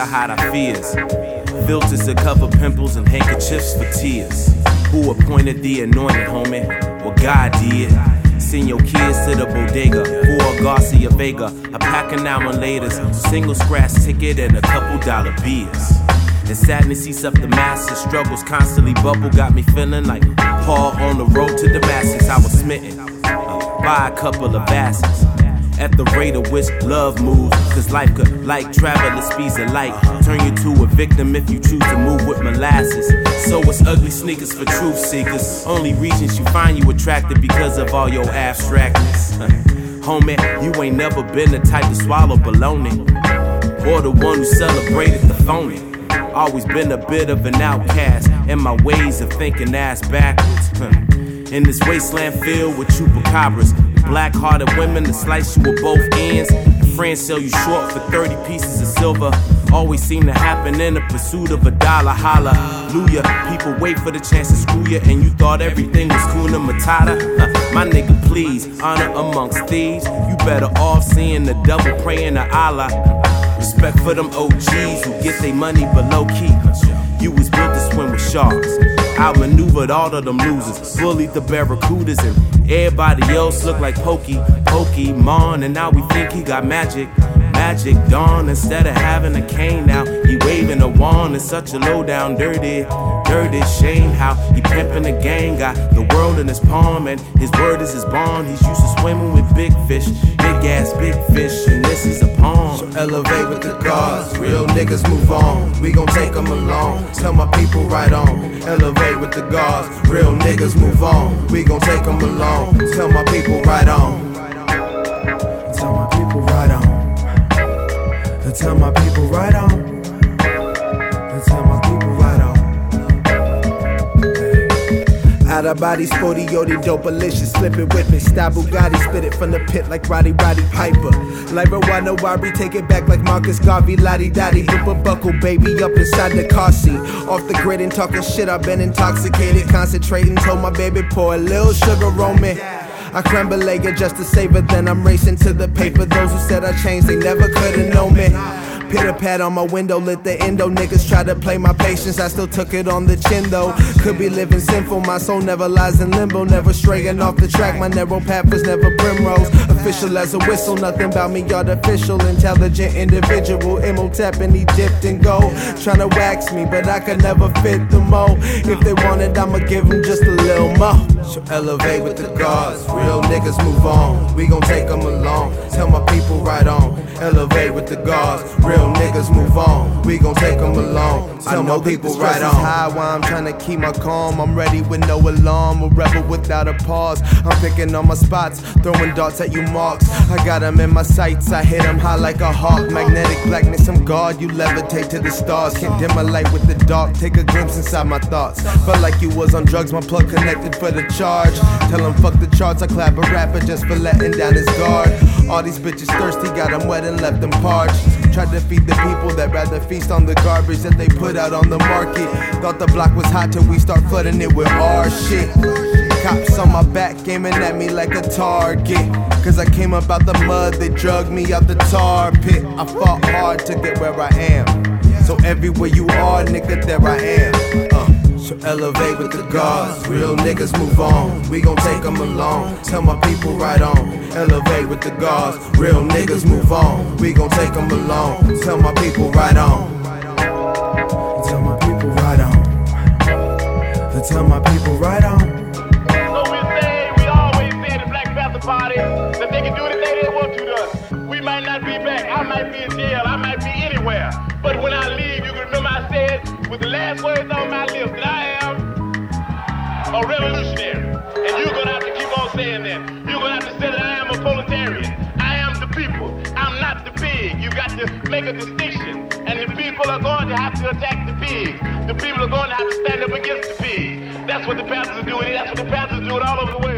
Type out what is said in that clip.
hide our fears. Filters to cover pimples and handkerchiefs for tears. Who appointed the anointed, homie? Well, God did. Send your kids to the bodega for Garcia Vega, a pack of now and laters, single scratch ticket, and a couple dollar beers. And sadness eats up the masses, struggles constantly bubble, got me feeling like Paul on the road to Damascus. I was smitten uh, by a couple of asses at the rate of which love moves. Cause life could, like travel at speeds of light, turn you to a victim if you choose to move with molasses. So it's ugly sneakers for truth seekers. Only reasons you find you attractive because of all your abstractness. Homie, you ain't never been the type to swallow baloney. Or the one who celebrated the phony. Always been a bit of an outcast, and my ways of thinking ass backwards. In this wasteland filled with chupacabras, black hearted women to slice you with both ends. Friends sell you short for 30 pieces of silver. Always seem to happen in the pursuit of a dollar. Hallelujah. People wait for the chance to screw you, and you thought everything was Kuna Matata. Huh, my nigga, please, honor amongst thieves. You better off seeing the devil praying to Allah. Respect for them OGs who get their money below key. You was built to swim with sharks. Outmaneuvered all of them losers, bullied the barracudas, and everybody else looked like Pokey, Pokemon. And now we think he got magic, magic dawn. Instead of having a cane now, he waving a wand. It's such a low down, dirty, dirty shame how he pimping the gang. Got the world in his palm, and his word is his bond. He's used to swimming with big fish, big ass, big fish, and this is a elevate with the gods, real niggas move on. We gon' take them along. Tell my people right on. Elevate with the gods, real niggas move on. We gon' take them along. Tell my people right on. Tell my people right on. Tell my people right on. Tell my Out of body, sporty, yodi, dopalicious, slipping with me. Style Bugatti, spit it from the pit like Rowdy Roddy Piper. Like Rwanda Wari, take it back like Marcus Garvey, Lottie Dottie, Booba Buckle, baby, up inside the car seat. Off the grid and talking shit, I've been intoxicated, concentrating. Told my baby, pour a little sugar on me. I crumble it just to save it, then I'm racing to the paper. Those who said I changed, they never could've known me. Pitter pat on my window, lit the endo. Niggas try to play my patience, I still took it on the chin though. Could be living sinful, my soul never lies in limbo. Never straying off the track, my narrow path was never primrose. Official as a whistle, nothing about me artificial. Intelligent individual, Imhotep and he dipped in gold. Tryna wax me, but I could never fit the mold. If they wanted, I'ma give them just a little more. So elevate with the gods, real niggas move on. We gon' take them along. Tell my people right on. Elevate with the gods, real niggas move on. We gon' take them along. Tell my people right on. high while I'm trying to keep my calm. I'm ready with no alarm, a rebel without a pause. I'm picking on my spots, throwing darts at you marks. I got them in my sights, I hit them high like a hawk. Magnetic blackness, I'm God. You levitate to the stars. Can't dim my light with the dark. Take a glimpse inside my thoughts. Felt like you was on drugs, my plug connected for the charge. Tell him fuck the charts, I clap a rapper just for letting down his guard. All these bitches thirsty, got them wet and left them parched. Tried to feed the people that rather feast on the garbage that they put out on the market. Thought the block was hot till we start flooding it with our shit. Cops on my back aiming at me like a target. Cause I came up out the mud, they drug me out the tar pit. I fought hard to get where I am. So everywhere you are, nigga, there I am. Uh. So elevate with the gods, real niggas move on. We gon' take them along. Tell my people right on. Elevate with the gods, real niggas move on. We gon' take them along. Tell my people right on. Tell my people right on. Tell my people right on. So we say, we always say the Black Panther Party that they can do anything they want to us. We might not be back. I might be in jail. I might be anywhere. Make a distinction. And the people are going to have to attack the pigs. The people are going to have to stand up against the pigs. That's what the Panthers are doing. That's what the Panthers are doing all over the world.